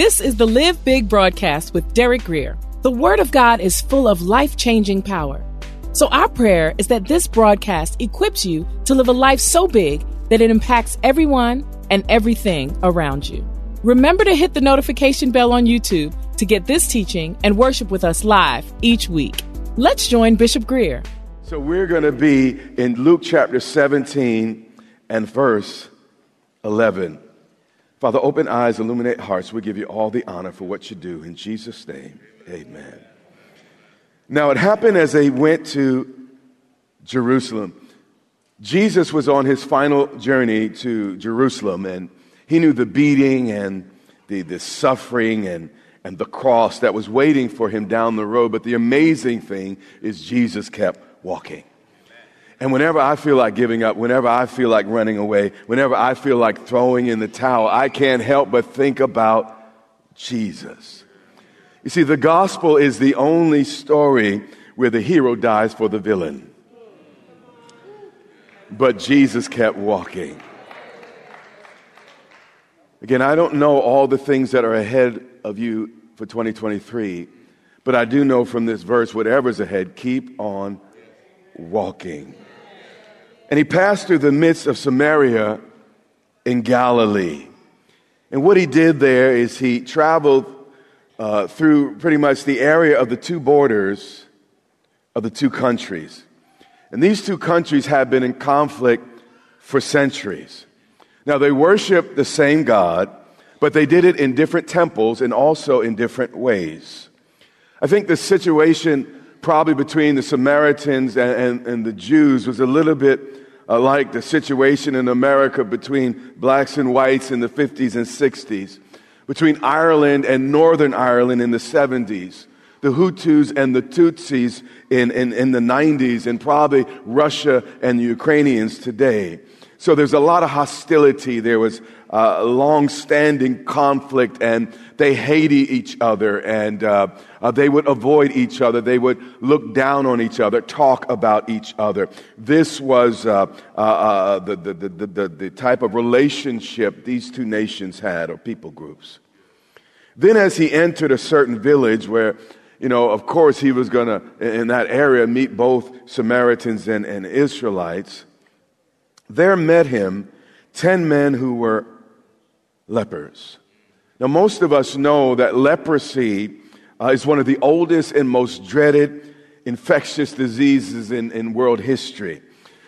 This is the Live Big broadcast with Derek Grier. The Word of God is full of life changing power. So, our prayer is that this broadcast equips you to live a life so big that it impacts everyone and everything around you. Remember to hit the notification bell on YouTube to get this teaching and worship with us live each week. Let's join Bishop Grier. So we're going to be in Luke chapter 17 and verse 11. Father, open eyes, illuminate hearts. We give you all the honor for what you do. In Jesus' name, amen. Now, it happened as they went to Jerusalem. Jesus was on his final journey to Jerusalem, and he knew the beating and the, the suffering and, and the cross that was waiting for him down the road. But the amazing thing is, Jesus kept walking. And whenever I feel like giving up, whenever I feel like running away, whenever I feel like throwing in the towel, I can't help but think about Jesus. You see, the gospel is the only story where the hero dies for the villain. But Jesus kept walking. Again, I don't know all the things that are ahead of you for 2023, but I do know from this verse, whatever's ahead, keep on walking. And he passed through the midst of Samaria in Galilee. And what he did there is he traveled uh, through pretty much the area of the two borders of the two countries. And these two countries have been in conflict for centuries. Now, they worship the same God, but they did it in different temples and also in different ways. I think the situation probably between the Samaritans and, and, and the Jews was a little bit uh, like the situation in America between blacks and whites in the 50s and 60s, between Ireland and Northern Ireland in the 70s, the Hutus and the Tutsis in, in, in the 90s, and probably Russia and the Ukrainians today. So there's a lot of hostility. There was uh, long-standing conflict, and they hated each other, and uh, uh, they would avoid each other. They would look down on each other, talk about each other. This was uh, uh, uh, the, the, the, the, the type of relationship these two nations had, or people groups. Then, as he entered a certain village where you know, of course, he was going to, in that area, meet both Samaritans and, and Israelites. There met him ten men who were lepers. Now, most of us know that leprosy uh, is one of the oldest and most dreaded infectious diseases in, in world history.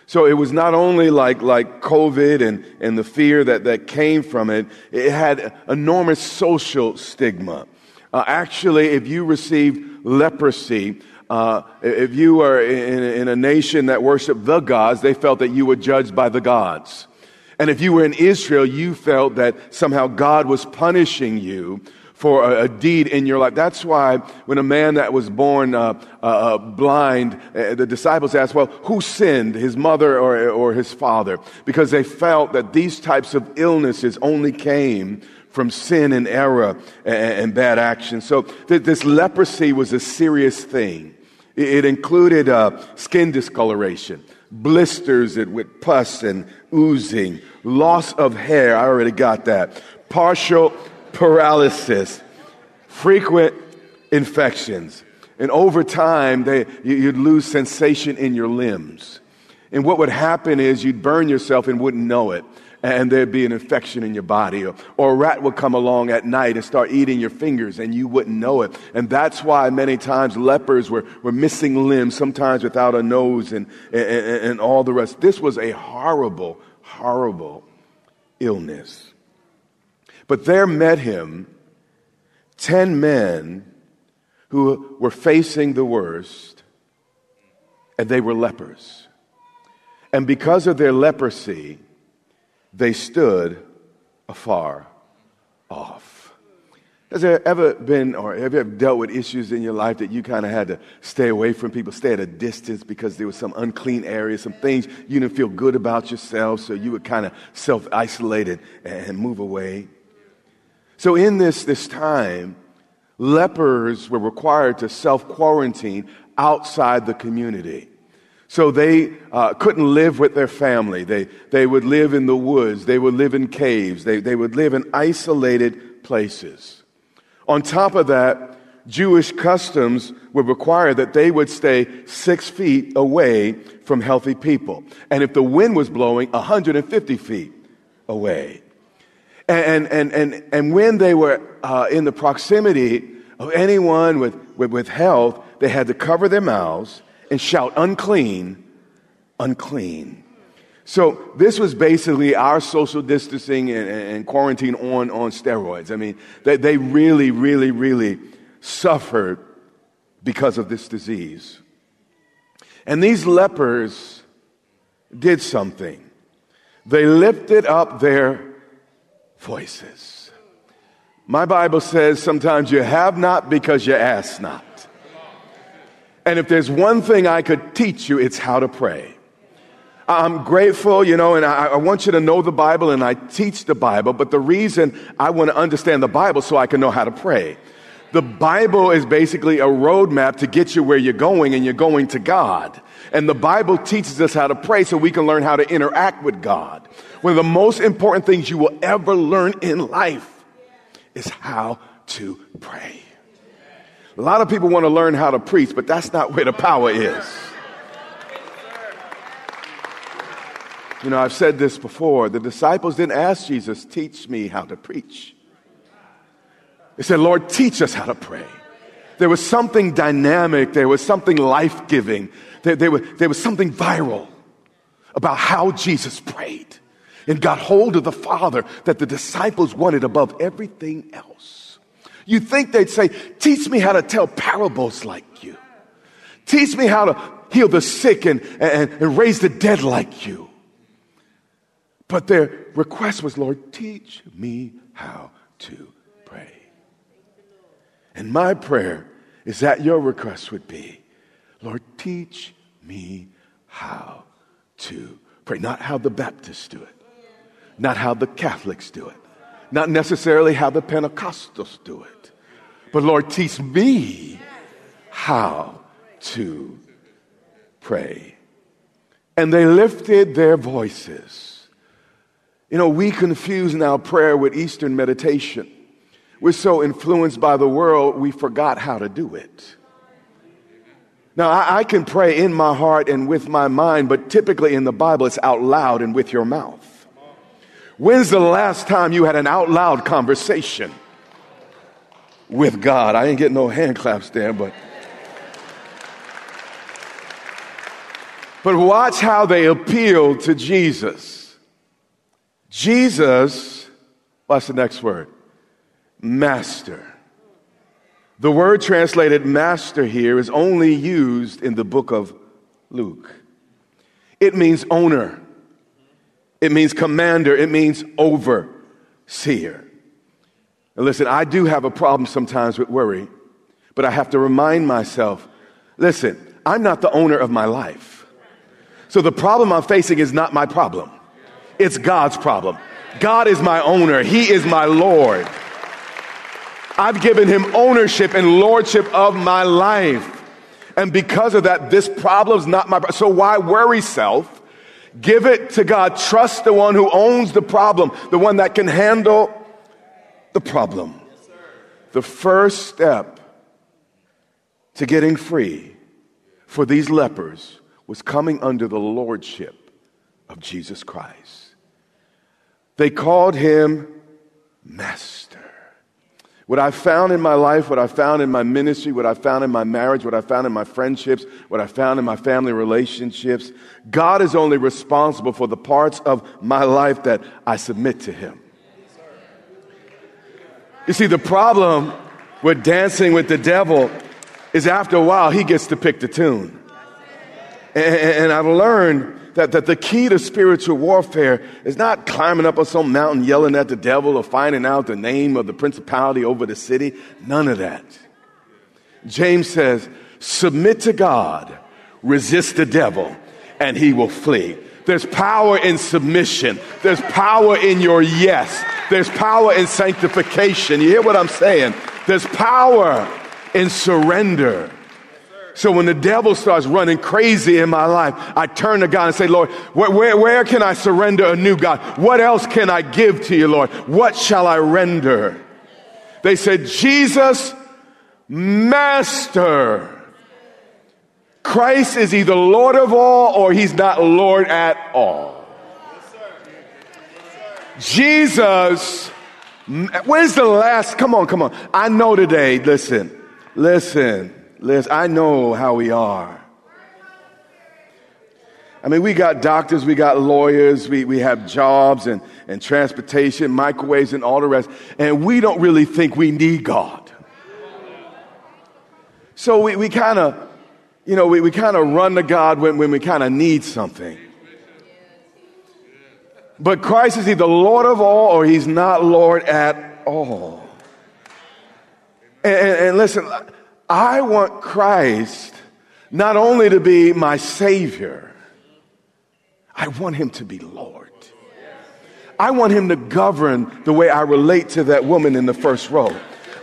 So it was not only like, like COVID and, and the fear that, that came from it, it had enormous social stigma. Uh, actually, if you received leprosy, uh, if you were in, in a nation that worshiped the gods, they felt that you were judged by the gods. And if you were in Israel, you felt that somehow God was punishing you for a, a, deed in your life. That's why when a man that was born uh, uh, uh blind, uh, the disciples asked, well, who sinned, his mother or, or his father? Because they felt that these types of illnesses only came from sin and error and, and bad action. So th- this leprosy was a serious thing. It, it included uh, skin discoloration blisters with pus and oozing, loss of hair, I already got that, partial paralysis, frequent infections. And over time, they, you'd lose sensation in your limbs. And what would happen is you'd burn yourself and wouldn't know it. And there'd be an infection in your body. Or, or a rat would come along at night and start eating your fingers and you wouldn't know it. And that's why many times lepers were, were missing limbs, sometimes without a nose and, and, and all the rest. This was a horrible, horrible illness. But there met him 10 men who were facing the worst, and they were lepers. And because of their leprosy, they stood afar off. Has there ever been, or have you ever dealt with issues in your life that you kind of had to stay away from people, stay at a distance because there was some unclean area, some things you didn't feel good about yourself, so you would kind of self isolate and move away? So, in this, this time, lepers were required to self quarantine outside the community. So they uh, couldn't live with their family. They, they would live in the woods. They would live in caves. They, they would live in isolated places. On top of that, Jewish customs would require that they would stay six feet away from healthy people. And if the wind was blowing, 150 feet away. And, and, and, and when they were uh, in the proximity of anyone with, with, with health, they had to cover their mouths and shout, unclean, unclean. So this was basically our social distancing and, and quarantine on, on steroids. I mean, they, they really, really, really suffered because of this disease. And these lepers did something. They lifted up their voices. My Bible says sometimes you have not because you ask not. And if there's one thing I could teach you, it's how to pray. I'm grateful, you know, and I, I, want you to know the Bible and I teach the Bible, but the reason I want to understand the Bible so I can know how to pray. The Bible is basically a roadmap to get you where you're going and you're going to God. And the Bible teaches us how to pray so we can learn how to interact with God. One of the most important things you will ever learn in life is how to pray. A lot of people want to learn how to preach, but that's not where the power is. You know, I've said this before. The disciples didn't ask Jesus, teach me how to preach. They said, Lord, teach us how to pray. There was something dynamic, there was something life giving, there, there, was, there was something viral about how Jesus prayed and got hold of the Father that the disciples wanted above everything else. You think they'd say, Teach me how to tell parables like you. Teach me how to heal the sick and, and, and raise the dead like you. But their request was, Lord, teach me how to pray. And my prayer is that your request would be, Lord, teach me how to pray. Not how the Baptists do it, not how the Catholics do it, not necessarily how the Pentecostals do it. But Lord, teach me how to pray. And they lifted their voices. You know, we confuse now prayer with Eastern meditation. We're so influenced by the world, we forgot how to do it. Now, I, I, can pray in my heart and with my mind, but typically in the Bible, it's out loud and with your mouth. When's the last time you had an out loud conversation with God? I ain't getting no hand claps there, but. But watch how they appeal to Jesus. Jesus, what's the next word? Master. The word translated master here is only used in the book of Luke. It means owner. It means commander. It means overseer. And listen, I do have a problem sometimes with worry, but I have to remind myself listen, I'm not the owner of my life. So the problem I'm facing is not my problem, it's God's problem. God is my owner, He is my Lord. I've given Him ownership and lordship of my life. And because of that, this problem's not my So why worry self? Give it to God. Trust the one who owns the problem, the one that can handle the problem. The first step to getting free for these lepers was coming under the lordship of Jesus Christ. They called him Master. What I found in my life, what I found in my ministry, what I found in my marriage, what I found in my friendships, what I found in my family relationships, God is only responsible for the parts of my life that I submit to Him. You see, the problem with dancing with the devil is after a while, he gets to pick the tune. And, and I've learned that, that the key to spiritual warfare is not climbing up on some mountain yelling at the devil or finding out the name of the principality over the city. None of that. James says, submit to God, resist the devil, and he will flee. There's power in submission. There's power in your yes. There's power in sanctification. You hear what I'm saying? There's power in surrender. So when the devil starts running crazy in my life, I turn to God and say, Lord, where, where, where, can I surrender a new God? What else can I give to you, Lord? What shall I render? They said, Jesus, Master. Christ is either Lord of all or he's not Lord at all. Jesus, when's the last? Come on, come on. I know today, listen, listen. Liz, I know how we are. I mean, we got doctors, we got lawyers, we, we have jobs and, and transportation, microwaves, and all the rest, and we don't really think we need God. So we, we kind of, you know, we, we kind of run to God when, when we kind of need something. But Christ is either Lord of all or he's not Lord at all. And, and, and listen, I want Christ not only to be my Savior, I want Him to be Lord. I want Him to govern the way I relate to that woman in the first row.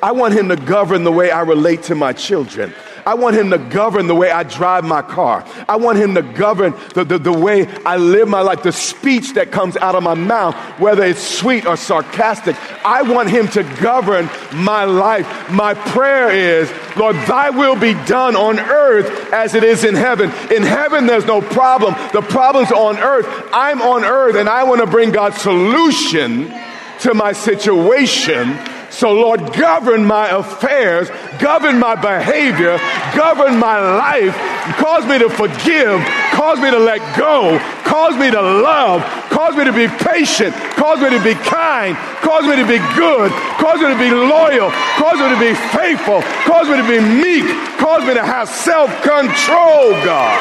I want Him to govern the way I relate to my children. I want him to govern the way I drive my car. I want him to govern the, the, the, way I live my life, the speech that comes out of my mouth, whether it's sweet or sarcastic. I want him to govern my life. My prayer is, Lord, thy will be done on earth as it is in heaven. In heaven, there's no problem. The problem's on earth. I'm on earth and I want to bring God's solution to my situation so, Lord, govern my affairs, govern my behavior, govern my life, cause me to forgive, cause me to let go, cause me to love, cause me to be patient, cause me to be kind, cause me to be good, cause me to be loyal, cause me to be faithful, cause me to be meek, cause me to have self control, God.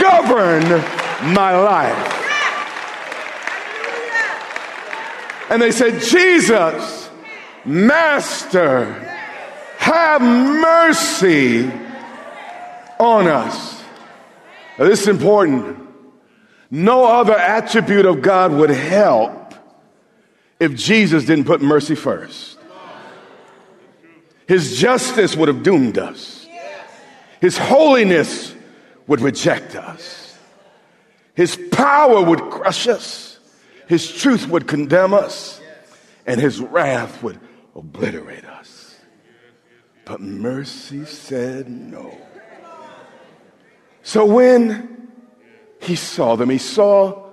Govern my life. And they said, Jesus, Master, have mercy on us. Now, this is important. No other attribute of God would help if Jesus didn't put mercy first. His justice would have doomed us. His holiness would reject us. His power would crush us. His truth would condemn us. And his wrath would obliterate us. But mercy said no. So when he saw them, he saw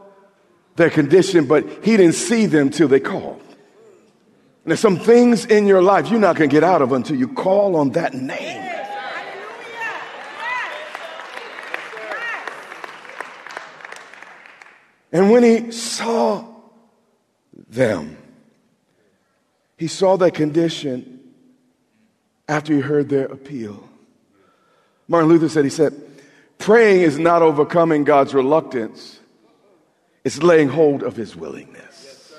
their condition, but he didn't see them till they called. And there's some things in your life you're not going to get out of until you call on that name. And when he saw them, he saw that condition after he heard their appeal. Martin Luther said, he said, praying is not overcoming God's reluctance, it's laying hold of his willingness.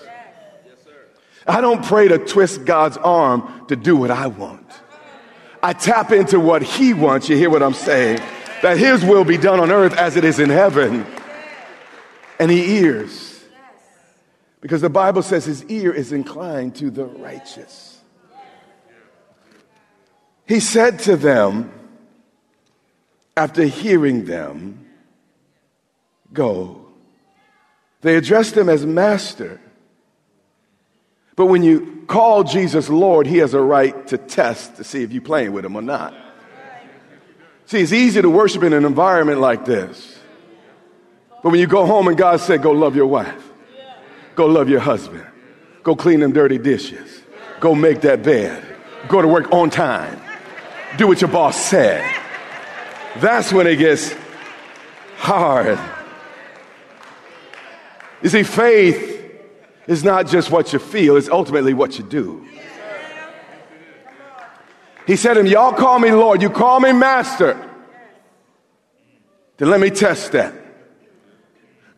I don't pray to twist God's arm to do what I want. I tap into what he wants. You hear what I'm saying? That his will be done on earth as it is in heaven. And he hears. Because the Bible says his ear is inclined to the righteous. He said to them, after hearing them, Go. They addressed him as master. But when you call Jesus Lord, he has a right to test to see if you're playing with him or not. See, it's easy to worship in an environment like this. But when you go home and God said, go love your wife, go love your husband, go clean them dirty dishes, go make that bed, go to work on time, do what your boss said. That's when it gets hard. You see, faith is not just what you feel, it's ultimately what you do. He said to him, Y'all call me Lord, you call me Master. Then let me test that.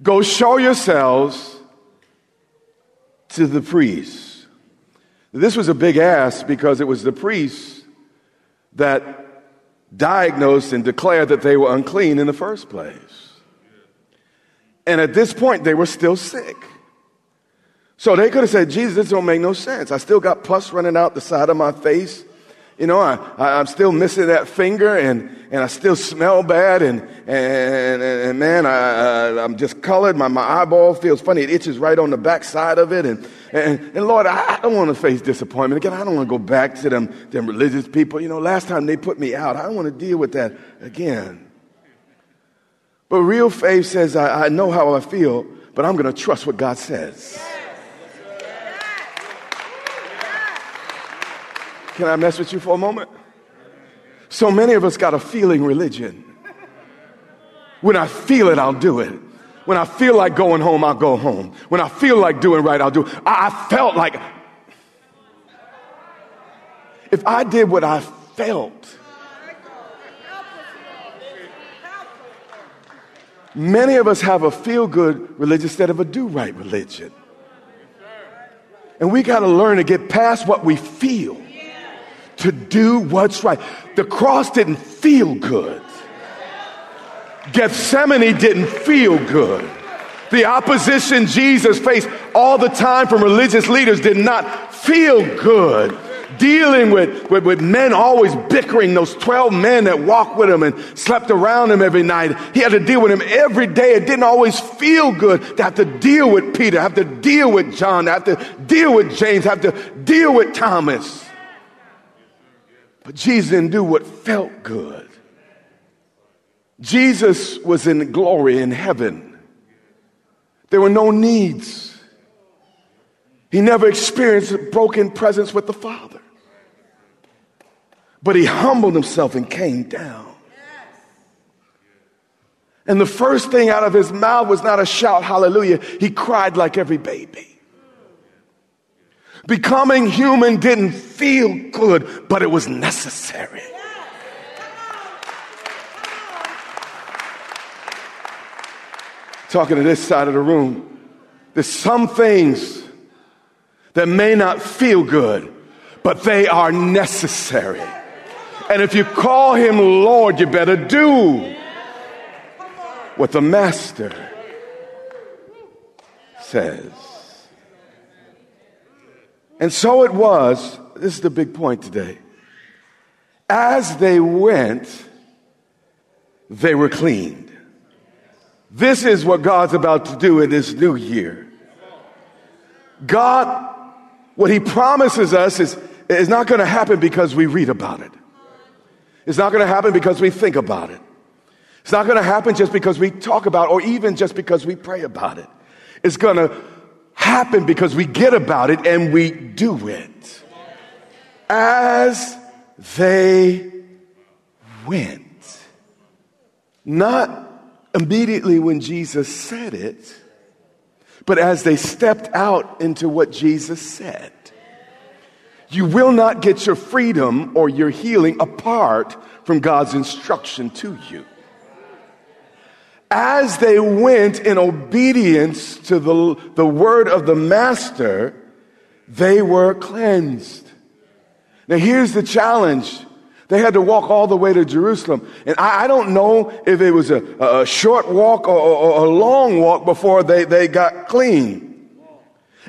Go show yourselves to the priests. This was a big ask because it was the priests that diagnosed and declared that they were unclean in the first place. And at this point, they were still sick. So they could have said, Jesus, this don't make no sense. I still got pus running out the side of my face. You know, I, I, am still missing that finger and, and I still smell bad and, and, and, and man, I, I'm just colored. My, my eyeball feels funny. It itches right on the back side of it. And, and, and Lord, I, I don't want to face disappointment. Again, I don't want to go back to them, them religious people. You know, last time they put me out, I don't want to deal with that again. But real faith says, I, I know how I feel, but I'm going to trust what God says. Can I mess with you for a moment? So many of us got a feeling religion. When I feel it, I'll do it. When I feel like going home, I'll go home. When I feel like doing right, I'll do it. I, I felt like if I did what I felt, many of us have a feel good religion instead of a do right religion. And we got to learn to get past what we feel to do what's right. The cross didn't feel good. Gethsemane didn't feel good. The opposition Jesus faced all the time from religious leaders did not feel good. Dealing with, with, with, men always bickering, those 12 men that walked with him and slept around him every night. He had to deal with him every day. It didn't always feel good to have to deal with Peter, have to deal with John, have to deal with James, have to deal with Thomas. But Jesus didn't do what felt good. Jesus was in glory in heaven. There were no needs. He never experienced a broken presence with the Father. But he humbled himself and came down. And the first thing out of his mouth was not a shout, hallelujah. He cried like every baby. Becoming human didn't feel good, but it was necessary. Talking to this side of the room, there's some things that may not feel good, but they are necessary. And if you call him Lord, you better do what the Master says. And so it was, this is the big point today. As they went, they were cleaned. This is what God's about to do in this new year. God, what He promises us is, is not going to happen because we read about it. It's not going to happen because we think about it. It's not going to happen just because we talk about it or even just because we pray about it. It's going to happen because we get about it and we do it. As they went. Not immediately when Jesus said it, but as they stepped out into what Jesus said. You will not get your freedom or your healing apart from God's instruction to you as they went in obedience to the, the word of the master, they were cleansed. Now, here's the challenge. They had to walk all the way to Jerusalem. And I, I don't know if it was a, a short walk or, or, a long walk before they, they got clean.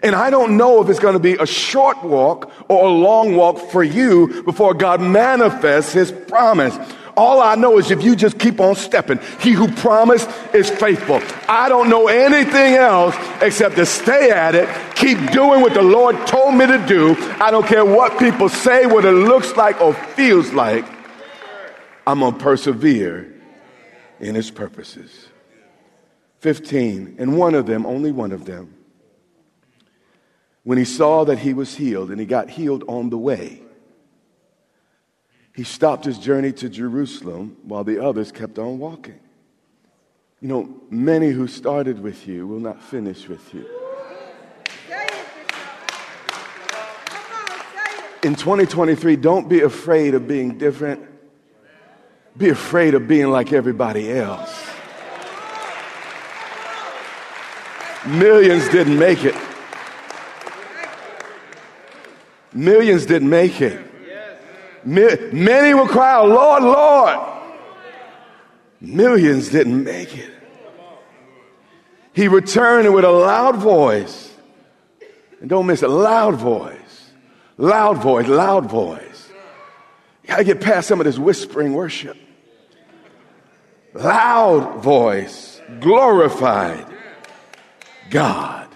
And I don't know if it's going to be a short walk or a long walk for you before God manifests his promise. All I know is if you just keep on stepping, he who promised is faithful. I don't know anything else except to stay at it, keep doing what the Lord told me to do. I don't care what people say, what it looks like or feels like. I'm going to persevere in his purposes. 15. And one of them, only one of them, when he saw that he was healed and he got healed on the way, he stopped his journey to Jerusalem while the others kept on walking. You know, many who started with you will not finish with you. In 2023, don't be afraid of being different. Be afraid of being like everybody else. Millions didn't make it. Millions didn't make it. Many will cry Lord, Lord. Millions didn't make it. He returned with a loud voice. And don't miss it, loud voice. Loud voice, loud voice. You gotta get past some of this whispering worship. Loud voice, glorified God.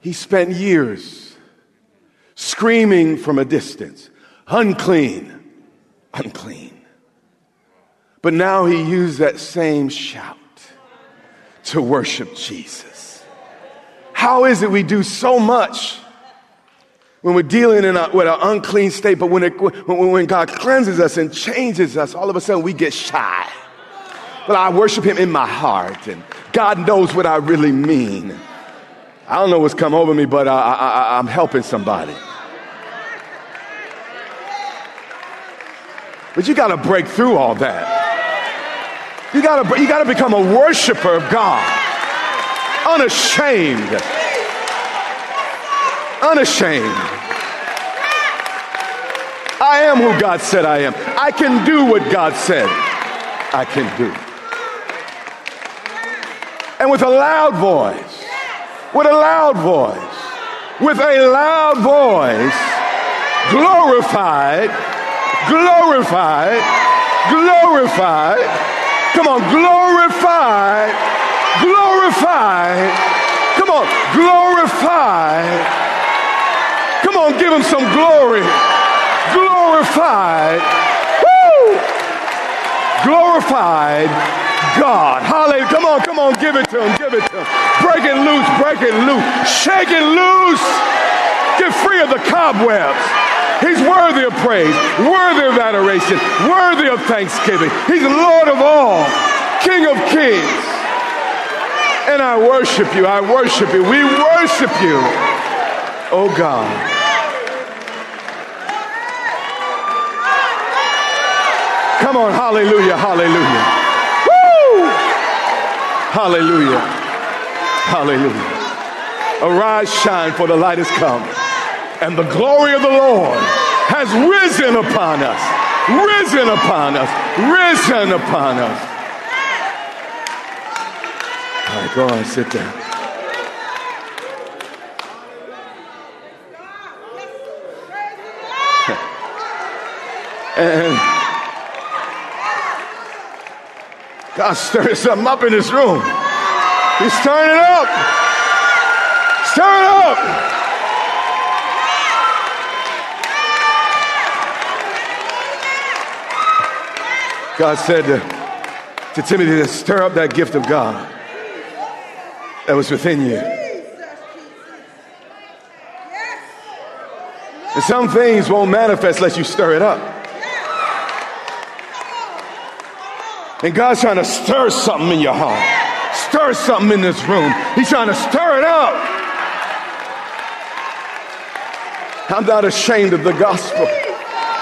He spent years screaming from a distance, unclean, unclean. But now he used that same shout to worship Jesus. How is it we do so much when we're dealing with an unclean state, but when, it, when, when God cleanses us and changes us, all of a sudden we get shy. But I worship Him in my heart, and God knows what I really mean. I don't know what's come over me, but I, I, I'm helping somebody. But you got to break through all that. You gotta, you gotta become a worshiper of God. Unashamed. Unashamed. I am who God said I am. I can do what God said I can do. And with a loud voice, with a loud voice, with a loud voice, glorified, glorified, glorified Come on, glorify, glorify. Come on, glorify. Come on, give him some glory. Glorified. Woo! Glorified God. Hallelujah. Come on, come on, give it to him, give it to him. Break it loose, break it loose. Shake it loose. Get free of the cobwebs. He's worthy of praise, worthy of adoration, worthy of thanksgiving. He's Lord of all, King of kings. And I worship you. I worship you. We worship you. Oh God. Come on, hallelujah, hallelujah. Woo! Hallelujah. Hallelujah. Arise, shine, for the light has come and the glory of the Lord has risen upon us, risen upon us, risen upon us. All right, go on, sit down. and God stirring something up in this room. He's stirring it up. Stir it up. God said to, to Timothy to stir up that gift of God that was within you. And some things won't manifest unless you stir it up. And God's trying to stir something in your heart, stir something in this room. He's trying to stir it up. I'm not ashamed of the gospel,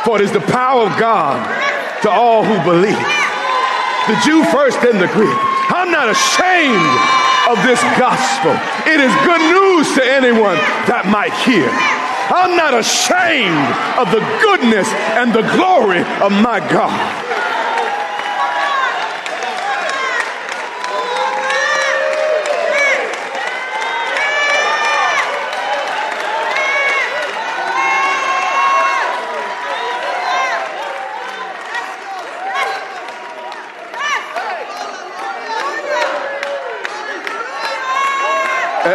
for it is the power of God to all who believe. The Jew first, then the Greek. I'm not ashamed of this gospel. It is good news to anyone that might hear. I'm not ashamed of the goodness and the glory of my God.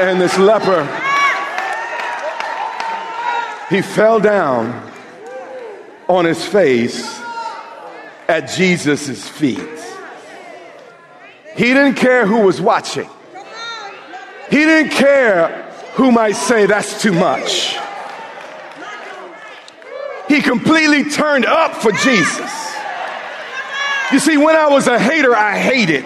And this leper, he fell down on his face at Jesus' feet. He didn't care who was watching. He didn't care who might say that's too much. He completely turned up for Jesus. You see, when I was a hater, I hated.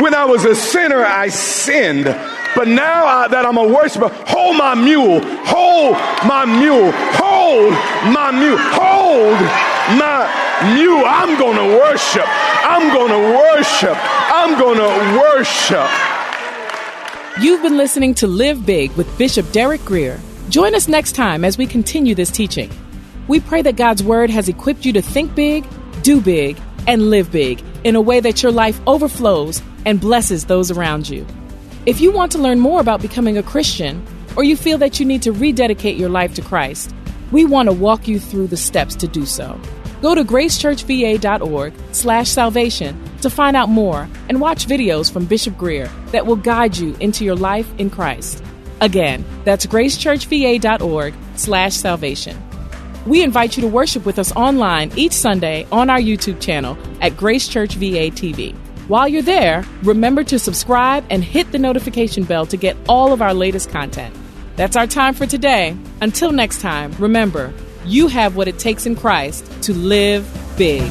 When I was a sinner, I sinned. But now I, that I'm a worshiper, hold my mule, hold my mule, hold my mule, hold my mule. I'm going to worship. I'm going to worship. I'm going to worship. You've been listening to Live Big with Bishop Derek Grier. Join us next time as we continue this teaching. We pray that God's Word has equipped you to think big, do big, and live big in a way that your life overflows and blesses those around you. If you want to learn more about becoming a Christian, or you feel that you need to rededicate your life to Christ, we want to walk you through the steps to do so. Go to gracechurchva.org slash salvation to find out more and watch videos from Bishop Grier that will guide you into your life in Christ. Again, that's gracechurchva.org slash salvation. We invite you to worship with us online each Sunday on our YouTube channel at Grace Church VA TV. While you're there, remember to subscribe and hit the notification bell to get all of our latest content. That's our time for today. Until next time, remember, you have what it takes in Christ to live big.